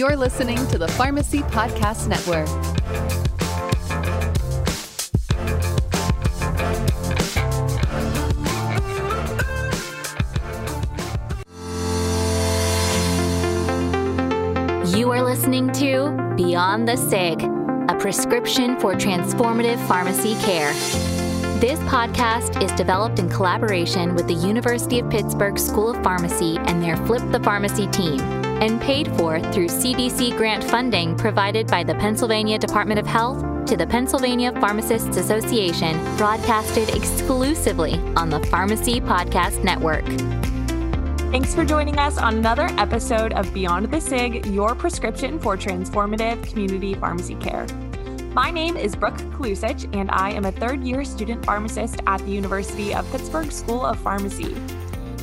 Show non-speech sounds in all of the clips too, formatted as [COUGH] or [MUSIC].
You're listening to the Pharmacy Podcast Network. You are listening to Beyond the SIG, a prescription for transformative pharmacy care. This podcast is developed in collaboration with the University of Pittsburgh School of Pharmacy and their Flip the Pharmacy team, and paid for through CDC grant funding provided by the Pennsylvania Department of Health to the Pennsylvania Pharmacists Association, broadcasted exclusively on the Pharmacy Podcast Network. Thanks for joining us on another episode of Beyond the SIG, your prescription for transformative community pharmacy care. My name is Brooke Kalusich, and I am a third year student pharmacist at the University of Pittsburgh School of Pharmacy.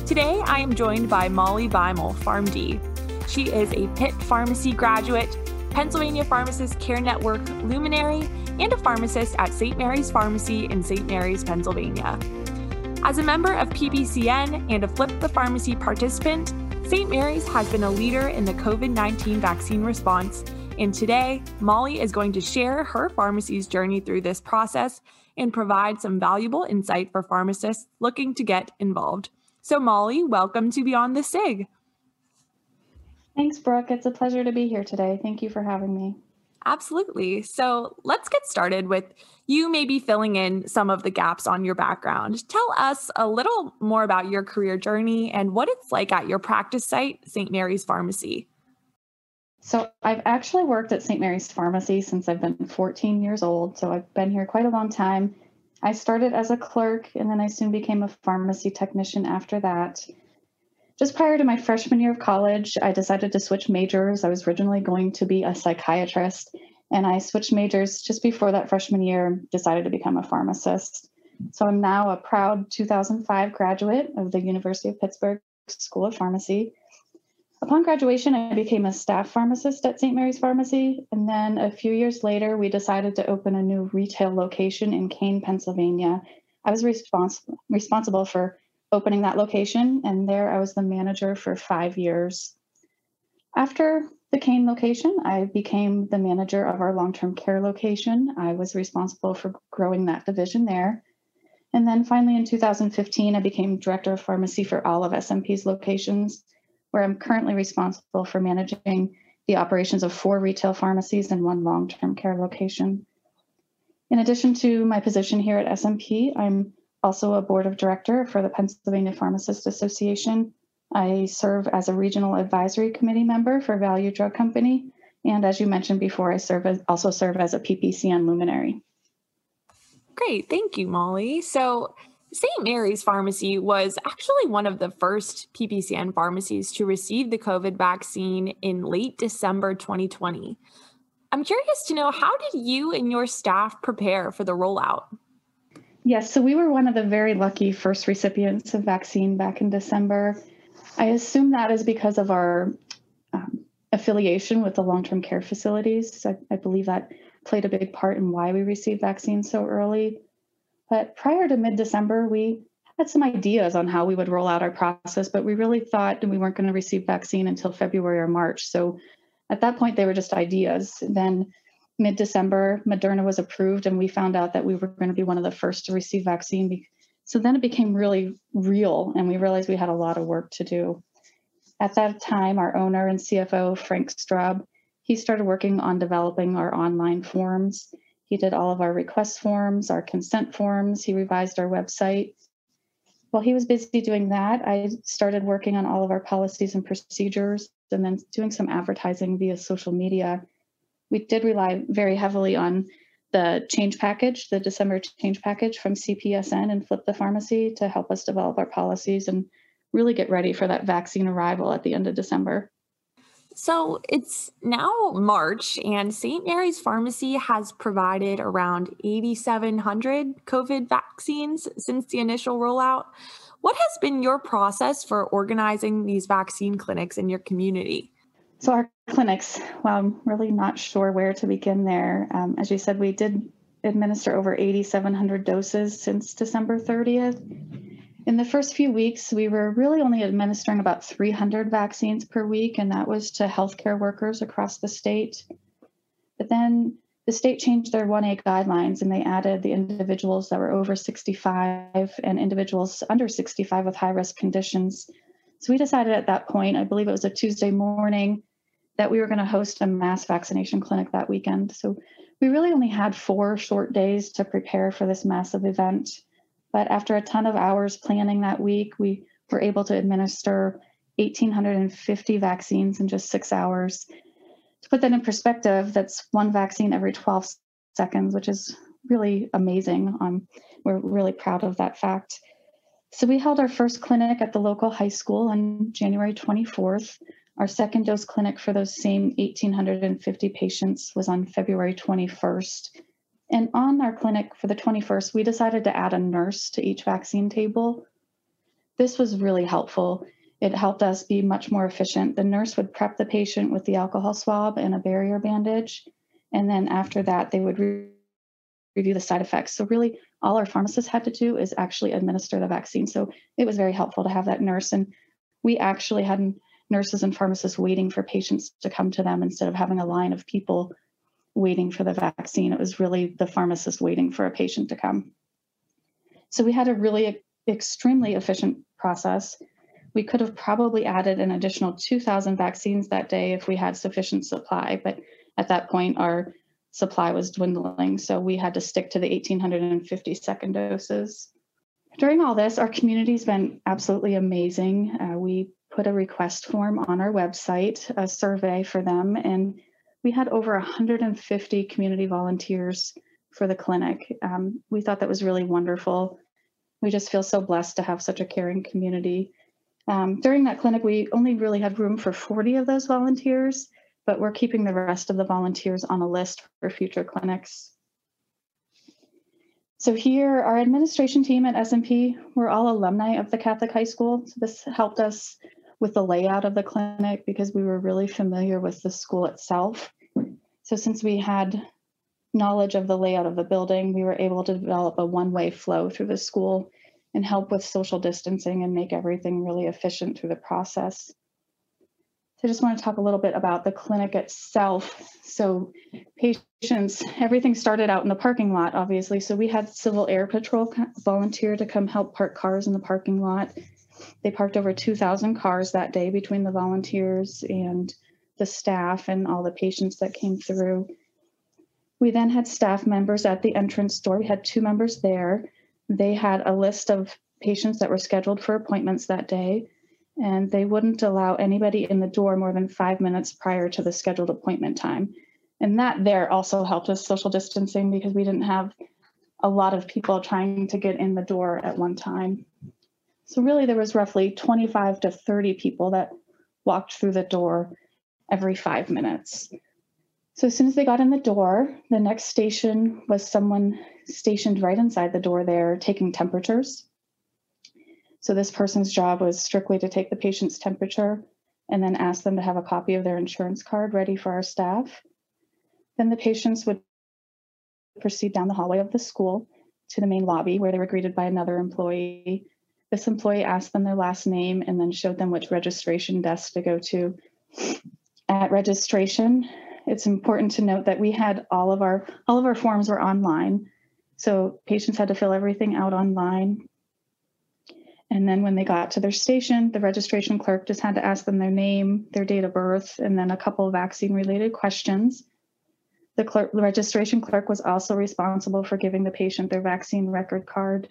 Today, I am joined by Molly Beimel, PharmD. She is a Pitt Pharmacy graduate, Pennsylvania Pharmacist Care Network luminary, and a pharmacist at St. Mary's Pharmacy in St. Mary's, Pennsylvania. As a member of PPCN and a Flip the Pharmacy participant, St. Mary's has been a leader in the COVID 19 vaccine response and today, Molly is going to share her pharmacy's journey through this process and provide some valuable insight for pharmacists looking to get involved. So, Molly, welcome to Beyond the SIG. Thanks, Brooke. It's a pleasure to be here today. Thank you for having me. Absolutely. So, let's get started with you maybe filling in some of the gaps on your background. Tell us a little more about your career journey and what it's like at your practice site, St. Mary's Pharmacy. So I've actually worked at St. Mary's Pharmacy since I've been 14 years old. So I've been here quite a long time. I started as a clerk and then I soon became a pharmacy technician after that. Just prior to my freshman year of college, I decided to switch majors. I was originally going to be a psychiatrist and I switched majors just before that freshman year, decided to become a pharmacist. So I'm now a proud 2005 graduate of the University of Pittsburgh School of Pharmacy. Upon graduation, I became a staff pharmacist at St. Mary's Pharmacy. And then a few years later, we decided to open a new retail location in Kane, Pennsylvania. I was respons- responsible for opening that location, and there I was the manager for five years. After the Kane location, I became the manager of our long term care location. I was responsible for growing that division there. And then finally in 2015, I became director of pharmacy for all of SMP's locations where I'm currently responsible for managing the operations of four retail pharmacies and one long term care location. In addition to my position here at SMP, I'm also a board of director for the Pennsylvania Pharmacist Association. I serve as a regional advisory committee member for Value Drug Company. And as you mentioned before, I serve as, also serve as a PPCN luminary. Great. Thank you, Molly. So, St. Mary's Pharmacy was actually one of the first PPCN pharmacies to receive the COVID vaccine in late December 2020. I'm curious to know how did you and your staff prepare for the rollout? Yes, so we were one of the very lucky first recipients of vaccine back in December. I assume that is because of our um, affiliation with the long term care facilities. I, I believe that played a big part in why we received vaccines so early. But prior to mid December, we had some ideas on how we would roll out our process, but we really thought we weren't going to receive vaccine until February or March. So at that point, they were just ideas. Then mid December, Moderna was approved, and we found out that we were going to be one of the first to receive vaccine. So then it became really real, and we realized we had a lot of work to do. At that time, our owner and CFO, Frank Straub, he started working on developing our online forms he did all of our request forms, our consent forms. He revised our website. While he was busy doing that, I started working on all of our policies and procedures and then doing some advertising via social media. We did rely very heavily on the change package, the December change package from CPSN and Flip the Pharmacy to help us develop our policies and really get ready for that vaccine arrival at the end of December. So it's now March, and St. Mary's Pharmacy has provided around 8,700 COVID vaccines since the initial rollout. What has been your process for organizing these vaccine clinics in your community? So, our clinics, well, I'm really not sure where to begin there. Um, as you said, we did administer over 8,700 doses since December 30th. In the first few weeks, we were really only administering about 300 vaccines per week, and that was to healthcare workers across the state. But then the state changed their 1A guidelines and they added the individuals that were over 65 and individuals under 65 with high risk conditions. So we decided at that point, I believe it was a Tuesday morning, that we were going to host a mass vaccination clinic that weekend. So we really only had four short days to prepare for this massive event. But after a ton of hours planning that week, we were able to administer 1,850 vaccines in just six hours. To put that in perspective, that's one vaccine every 12 seconds, which is really amazing. Um, we're really proud of that fact. So we held our first clinic at the local high school on January 24th. Our second dose clinic for those same 1,850 patients was on February 21st. And on our clinic for the 21st, we decided to add a nurse to each vaccine table. This was really helpful. It helped us be much more efficient. The nurse would prep the patient with the alcohol swab and a barrier bandage. And then after that, they would re- review the side effects. So, really, all our pharmacists had to do is actually administer the vaccine. So, it was very helpful to have that nurse. And we actually had nurses and pharmacists waiting for patients to come to them instead of having a line of people waiting for the vaccine. It was really the pharmacist waiting for a patient to come. So we had a really extremely efficient process. We could have probably added an additional 2,000 vaccines that day if we had sufficient supply, but at that point, our supply was dwindling, so we had to stick to the 1,850 second doses. During all this, our community's been absolutely amazing. Uh, we put a request form on our website, a survey for them, and we had over 150 community volunteers for the clinic. Um, we thought that was really wonderful. We just feel so blessed to have such a caring community. Um, during that clinic, we only really had room for 40 of those volunteers, but we're keeping the rest of the volunteers on a list for future clinics. So here, our administration team at SMP, we're all alumni of the Catholic High School. So this helped us with the layout of the clinic because we were really familiar with the school itself. So since we had knowledge of the layout of the building, we were able to develop a one-way flow through the school and help with social distancing and make everything really efficient through the process. So I just want to talk a little bit about the clinic itself. So patients, everything started out in the parking lot, obviously. So we had Civil Air Patrol volunteer to come help park cars in the parking lot. They parked over 2,000 cars that day between the volunteers and the staff and all the patients that came through. We then had staff members at the entrance door. We had two members there. They had a list of patients that were scheduled for appointments that day, and they wouldn't allow anybody in the door more than five minutes prior to the scheduled appointment time. And that there also helped with social distancing because we didn't have a lot of people trying to get in the door at one time. So really there was roughly 25 to 30 people that walked through the door every five minutes. So as soon as they got in the door, the next station was someone stationed right inside the door there taking temperatures. So this person's job was strictly to take the patient's temperature and then ask them to have a copy of their insurance card ready for our staff. Then the patients would proceed down the hallway of the school to the main lobby where they were greeted by another employee this employee asked them their last name and then showed them which registration desk to go to. At registration, it's important to note that we had all of our all of our forms were online. So patients had to fill everything out online. And then when they got to their station, the registration clerk just had to ask them their name, their date of birth, and then a couple of vaccine related questions. The, clerk, the registration clerk was also responsible for giving the patient their vaccine record card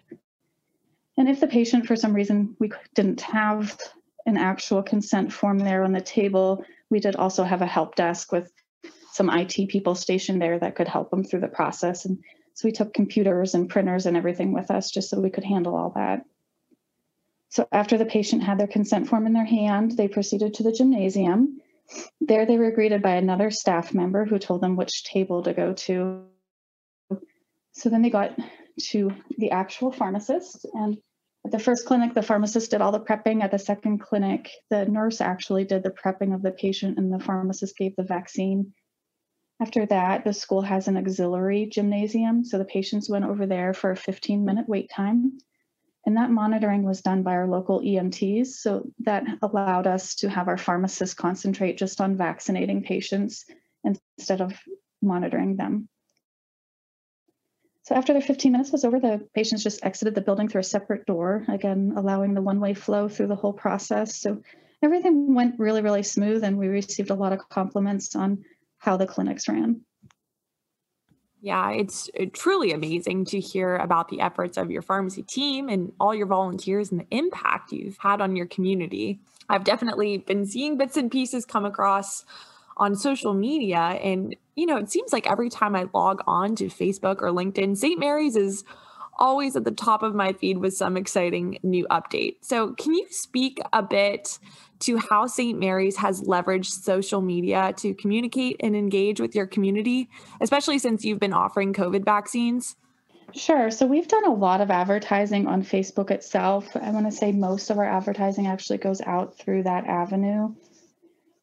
and if the patient, for some reason, we didn't have an actual consent form there on the table, we did also have a help desk with some IT people stationed there that could help them through the process. And so we took computers and printers and everything with us just so we could handle all that. So after the patient had their consent form in their hand, they proceeded to the gymnasium. There they were greeted by another staff member who told them which table to go to. So then they got to the actual pharmacist and at the first clinic, the pharmacist did all the prepping. At the second clinic, the nurse actually did the prepping of the patient and the pharmacist gave the vaccine. After that, the school has an auxiliary gymnasium. So the patients went over there for a 15 minute wait time. And that monitoring was done by our local EMTs. So that allowed us to have our pharmacists concentrate just on vaccinating patients instead of monitoring them. So after the 15 minutes was over, the patients just exited the building through a separate door, again, allowing the one way flow through the whole process. So everything went really, really smooth, and we received a lot of compliments on how the clinics ran. Yeah, it's uh, truly amazing to hear about the efforts of your pharmacy team and all your volunteers and the impact you've had on your community. I've definitely been seeing bits and pieces come across on social media. And, you know, it seems like every time I log on to Facebook or LinkedIn, St. Mary's is always at the top of my feed with some exciting new update. So, can you speak a bit to how St. Mary's has leveraged social media to communicate and engage with your community, especially since you've been offering COVID vaccines? Sure. So we've done a lot of advertising on Facebook itself. I want to say most of our advertising actually goes out through that avenue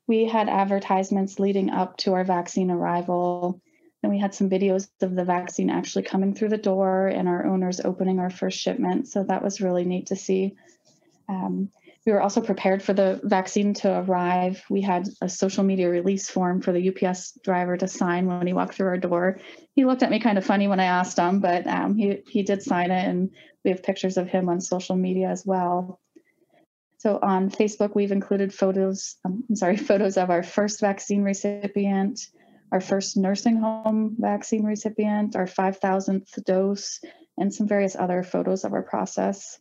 we had advertisements leading up to our vaccine arrival. And we had some videos of the vaccine actually coming through the door and our owners opening our first shipment. So that was really neat to see. Um, we were also prepared for the vaccine to arrive. We had a social media release form for the UPS driver to sign when he walked through our door. He looked at me kind of funny when I asked him, but um, he, he did sign it, and we have pictures of him on social media as well. So on Facebook, we've included photos, um, I'm sorry, [LAUGHS] photos of our first vaccine recipient, our first nursing home vaccine recipient, our 5,000th dose, and some various other photos of our process.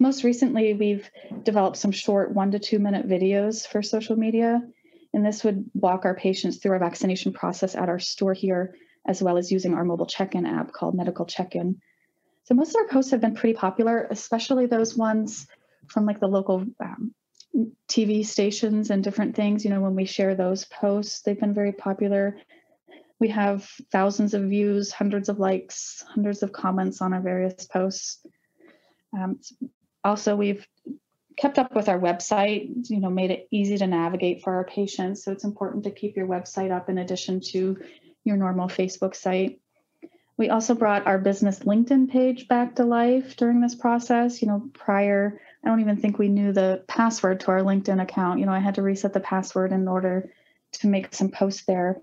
Most recently, we've developed some short one to two minute videos for social media, and this would walk our patients through our vaccination process at our store here, as well as using our mobile check in app called Medical Check In. So, most of our posts have been pretty popular, especially those ones from like the local um, TV stations and different things. You know, when we share those posts, they've been very popular. We have thousands of views, hundreds of likes, hundreds of comments on our various posts. Um, also, we've kept up with our website, you know, made it easy to navigate for our patients. So it's important to keep your website up in addition to your normal Facebook site. We also brought our business LinkedIn page back to life during this process. You know, prior I don't even think we knew the password to our LinkedIn account. You know, I had to reset the password in order to make some posts there.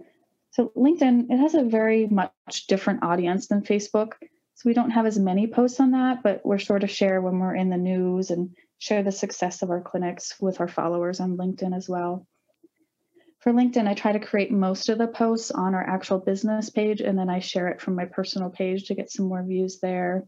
So LinkedIn, it has a very much different audience than Facebook. So we don't have as many posts on that, but we're sure to share when we're in the news and share the success of our clinics with our followers on LinkedIn as well. For LinkedIn, I try to create most of the posts on our actual business page and then I share it from my personal page to get some more views there.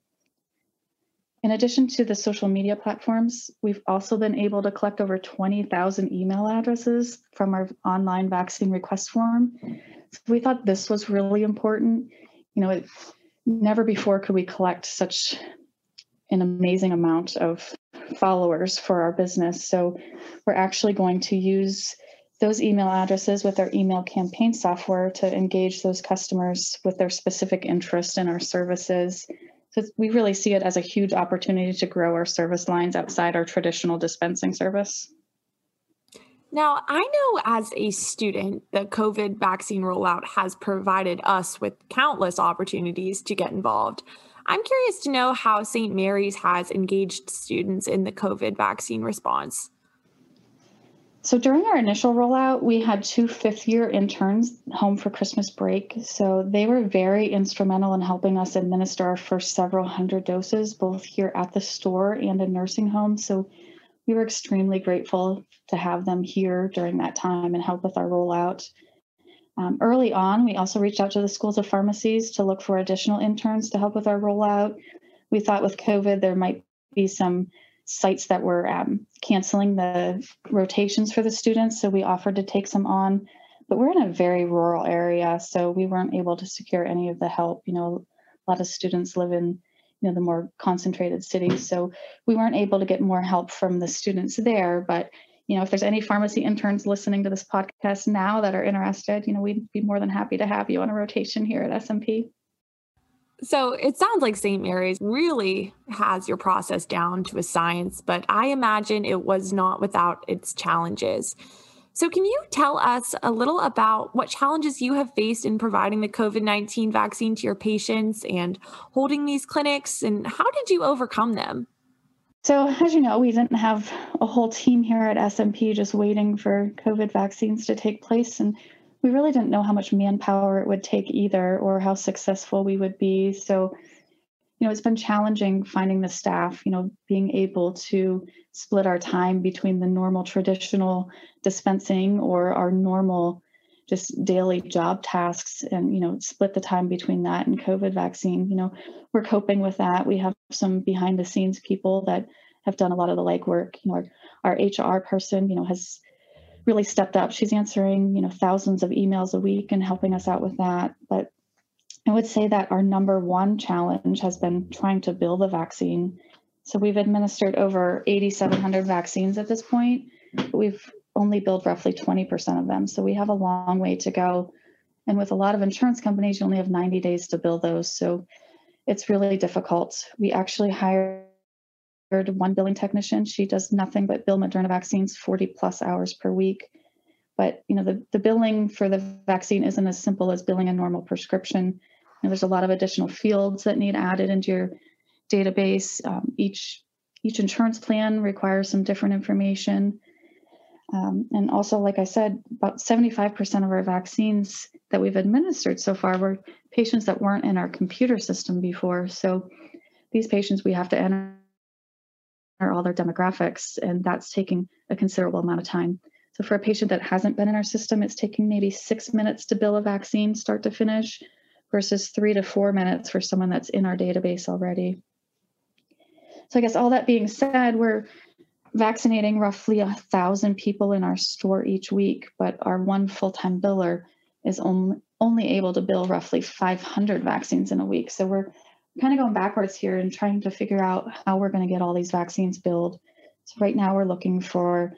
In addition to the social media platforms, we've also been able to collect over 20,000 email addresses from our online vaccine request form. So we thought this was really important. You know, it, never before could we collect such an amazing amount of followers for our business. So we're actually going to use those email addresses with our email campaign software to engage those customers with their specific interest in our services so we really see it as a huge opportunity to grow our service lines outside our traditional dispensing service. Now, I know as a student, the COVID vaccine rollout has provided us with countless opportunities to get involved. I'm curious to know how St. Mary's has engaged students in the COVID vaccine response. So during our initial rollout, we had two fifth year interns home for Christmas break. So they were very instrumental in helping us administer our first several hundred doses, both here at the store and in nursing homes. So we were extremely grateful to have them here during that time and help with our rollout. Um, early on, we also reached out to the schools of pharmacies to look for additional interns to help with our rollout. We thought with COVID, there might be some sites that were um, canceling the rotations for the students. So we offered to take some on, but we're in a very rural area, so we weren't able to secure any of the help. You know, a lot of students live in you know the more concentrated cities, so we weren't able to get more help from the students there. But you know, if there's any pharmacy interns listening to this podcast now that are interested, you know, we'd be more than happy to have you on a rotation here at SMP. So it sounds like St. Mary's really has your process down to a science, but I imagine it was not without its challenges. So, can you tell us a little about what challenges you have faced in providing the COVID 19 vaccine to your patients and holding these clinics, and how did you overcome them? So, as you know, we didn't have a whole team here at SMP just waiting for COVID vaccines to take place. And we really didn't know how much manpower it would take either or how successful we would be. So, you know, it's been challenging finding the staff, you know, being able to split our time between the normal traditional dispensing or our normal just daily job tasks and you know split the time between that and covid vaccine. You know we're coping with that. We have some behind the scenes people that have done a lot of the legwork. You know our, our hr person you know has really stepped up she's answering you know thousands of emails a week and helping us out with that but i would say that our number one challenge has been trying to build the vaccine so we've administered over 8,700 vaccines at this point. We've only billed roughly 20% of them. So we have a long way to go. And with a lot of insurance companies, you only have 90 days to bill those. So it's really difficult. We actually hired one billing technician. She does nothing but bill Moderna vaccines 40 plus hours per week. But you know, the, the billing for the vaccine isn't as simple as billing a normal prescription. You know, there's a lot of additional fields that need added into your database. Um, each each insurance plan requires some different information. Um, and also, like I said, about 75% of our vaccines that we've administered so far were patients that weren't in our computer system before. So these patients, we have to enter all their demographics, and that's taking a considerable amount of time. So for a patient that hasn't been in our system, it's taking maybe six minutes to bill a vaccine start to finish versus three to four minutes for someone that's in our database already. So I guess all that being said, we're vaccinating roughly a thousand people in our store each week, but our one full-time biller is only only able to bill roughly 500 vaccines in a week. So we're kind of going backwards here and trying to figure out how we're going to get all these vaccines billed. So right now we're looking for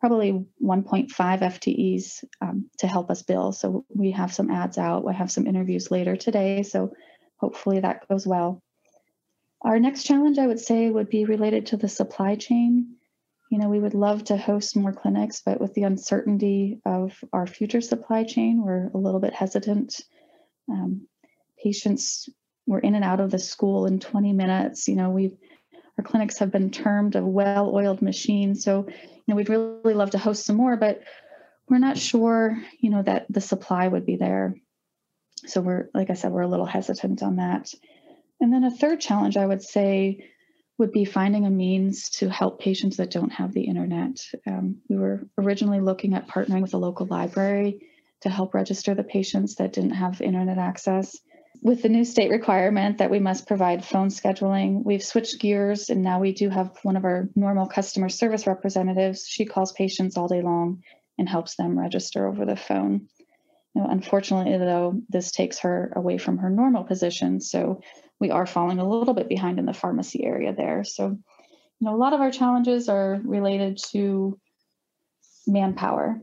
probably 1.5 FTEs um, to help us bill. So we have some ads out. We have some interviews later today. So hopefully that goes well. Our next challenge, I would say, would be related to the supply chain. You know, we would love to host more clinics, but with the uncertainty of our future supply chain, we're a little bit hesitant. Um, patients were in and out of the school in 20 minutes. You know, we our clinics have been termed a well-oiled machine. So, you know, we'd really love to host some more, but we're not sure, you know, that the supply would be there. So we're, like I said, we're a little hesitant on that. And then a third challenge I would say would be finding a means to help patients that don't have the internet. Um, we were originally looking at partnering with a local library to help register the patients that didn't have internet access. With the new state requirement that we must provide phone scheduling, we've switched gears and now we do have one of our normal customer service representatives. She calls patients all day long and helps them register over the phone. You know, unfortunately, though, this takes her away from her normal position. So we are falling a little bit behind in the pharmacy area there. So, you know, a lot of our challenges are related to manpower.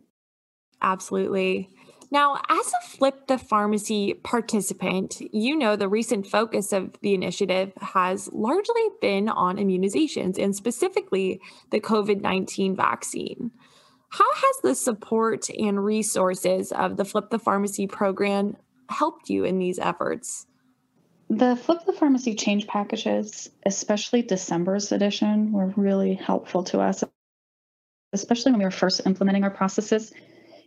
Absolutely. Now, as a Flip the Pharmacy participant, you know the recent focus of the initiative has largely been on immunizations and specifically the COVID 19 vaccine. How has the support and resources of the Flip the Pharmacy program helped you in these efforts? The Flip the Pharmacy change packages, especially December's edition, were really helpful to us, especially when we were first implementing our processes.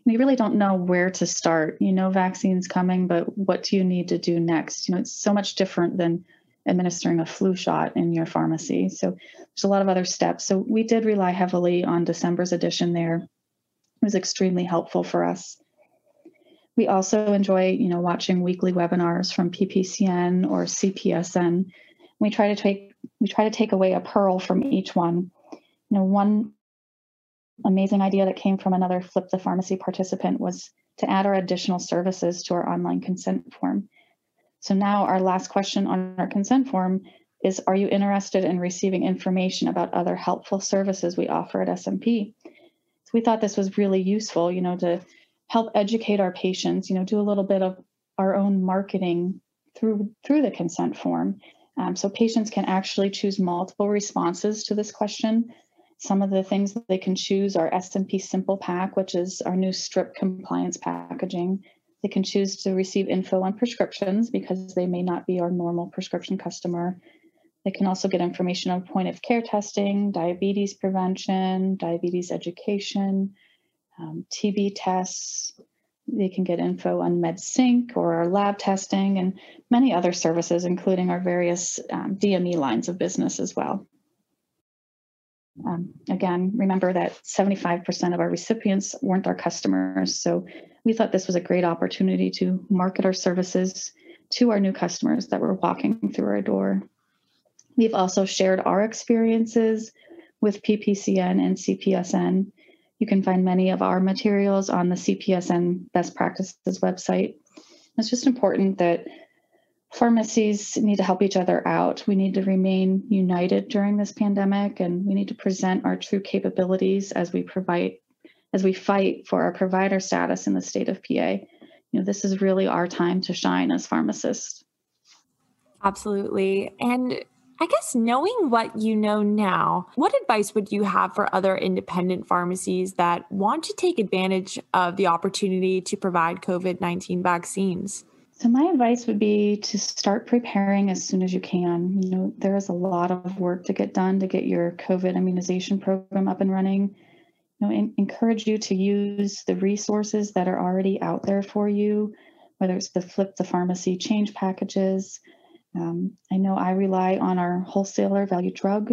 We really don't know where to start. You know, vaccines coming, but what do you need to do next? You know, it's so much different than administering a flu shot in your pharmacy. So there's a lot of other steps. So we did rely heavily on December's edition there. It was extremely helpful for us. We also enjoy, you know, watching weekly webinars from PPCN or CPSN. We try to take we try to take away a pearl from each one. You know, one amazing idea that came from another Flip the Pharmacy participant was to add our additional services to our online consent form. So now our last question on our consent form is Are you interested in receiving information about other helpful services we offer at SMP? So we thought this was really useful, you know, to help educate our patients, you know, do a little bit of our own marketing through through the consent form. Um, so patients can actually choose multiple responses to this question. Some of the things that they can choose are SMP Simple Pack, which is our new strip compliance packaging. They can choose to receive info on prescriptions because they may not be our normal prescription customer. They can also get information on point of care testing, diabetes prevention, diabetes education, um, TB tests. They can get info on MedSync or our lab testing and many other services, including our various um, DME lines of business as well. Um, again, remember that 75% of our recipients weren't our customers. So we thought this was a great opportunity to market our services to our new customers that were walking through our door. We've also shared our experiences with PPCN and CPSN. You can find many of our materials on the CPSN best practices website. It's just important that pharmacies need to help each other out. We need to remain united during this pandemic and we need to present our true capabilities as we provide as we fight for our provider status in the state of PA. You know, this is really our time to shine as pharmacists. Absolutely. And I guess knowing what you know now, what advice would you have for other independent pharmacies that want to take advantage of the opportunity to provide COVID 19 vaccines? So, my advice would be to start preparing as soon as you can. You know, there is a lot of work to get done to get your COVID immunization program up and running. You know, in, encourage you to use the resources that are already out there for you, whether it's the Flip the Pharmacy change packages, um, I know I rely on our wholesaler, Value Drug.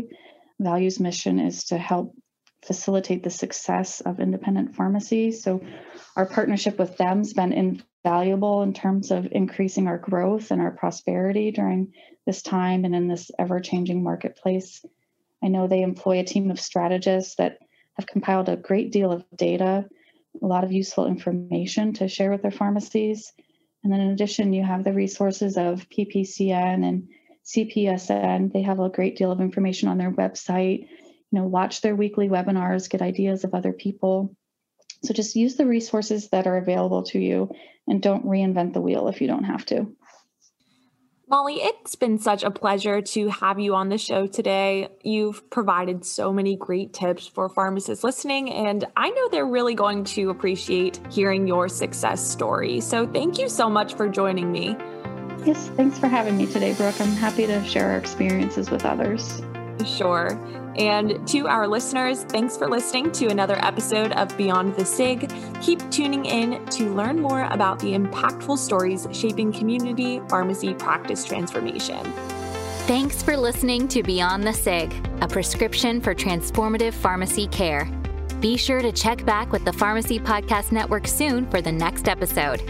Value's mission is to help facilitate the success of independent pharmacies. So, our partnership with them has been invaluable in terms of increasing our growth and our prosperity during this time and in this ever changing marketplace. I know they employ a team of strategists that have compiled a great deal of data, a lot of useful information to share with their pharmacies. And then in addition, you have the resources of PPCN and CPSN. They have a great deal of information on their website. You know, watch their weekly webinars, get ideas of other people. So just use the resources that are available to you and don't reinvent the wheel if you don't have to. Molly, it's been such a pleasure to have you on the show today. You've provided so many great tips for pharmacists listening, and I know they're really going to appreciate hearing your success story. So, thank you so much for joining me. Yes, thanks for having me today, Brooke. I'm happy to share our experiences with others. Sure. And to our listeners, thanks for listening to another episode of Beyond the SIG. Keep tuning in to learn more about the impactful stories shaping community pharmacy practice transformation. Thanks for listening to Beyond the SIG, a prescription for transformative pharmacy care. Be sure to check back with the Pharmacy Podcast Network soon for the next episode.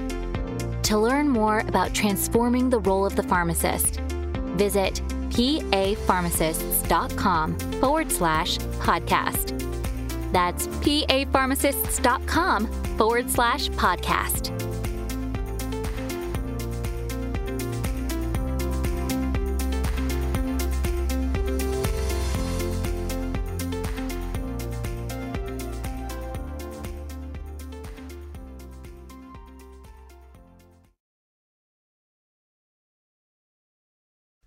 To learn more about transforming the role of the pharmacist, visit papharmacists.com forward slash podcast. That's papharmacists.com forward slash podcast.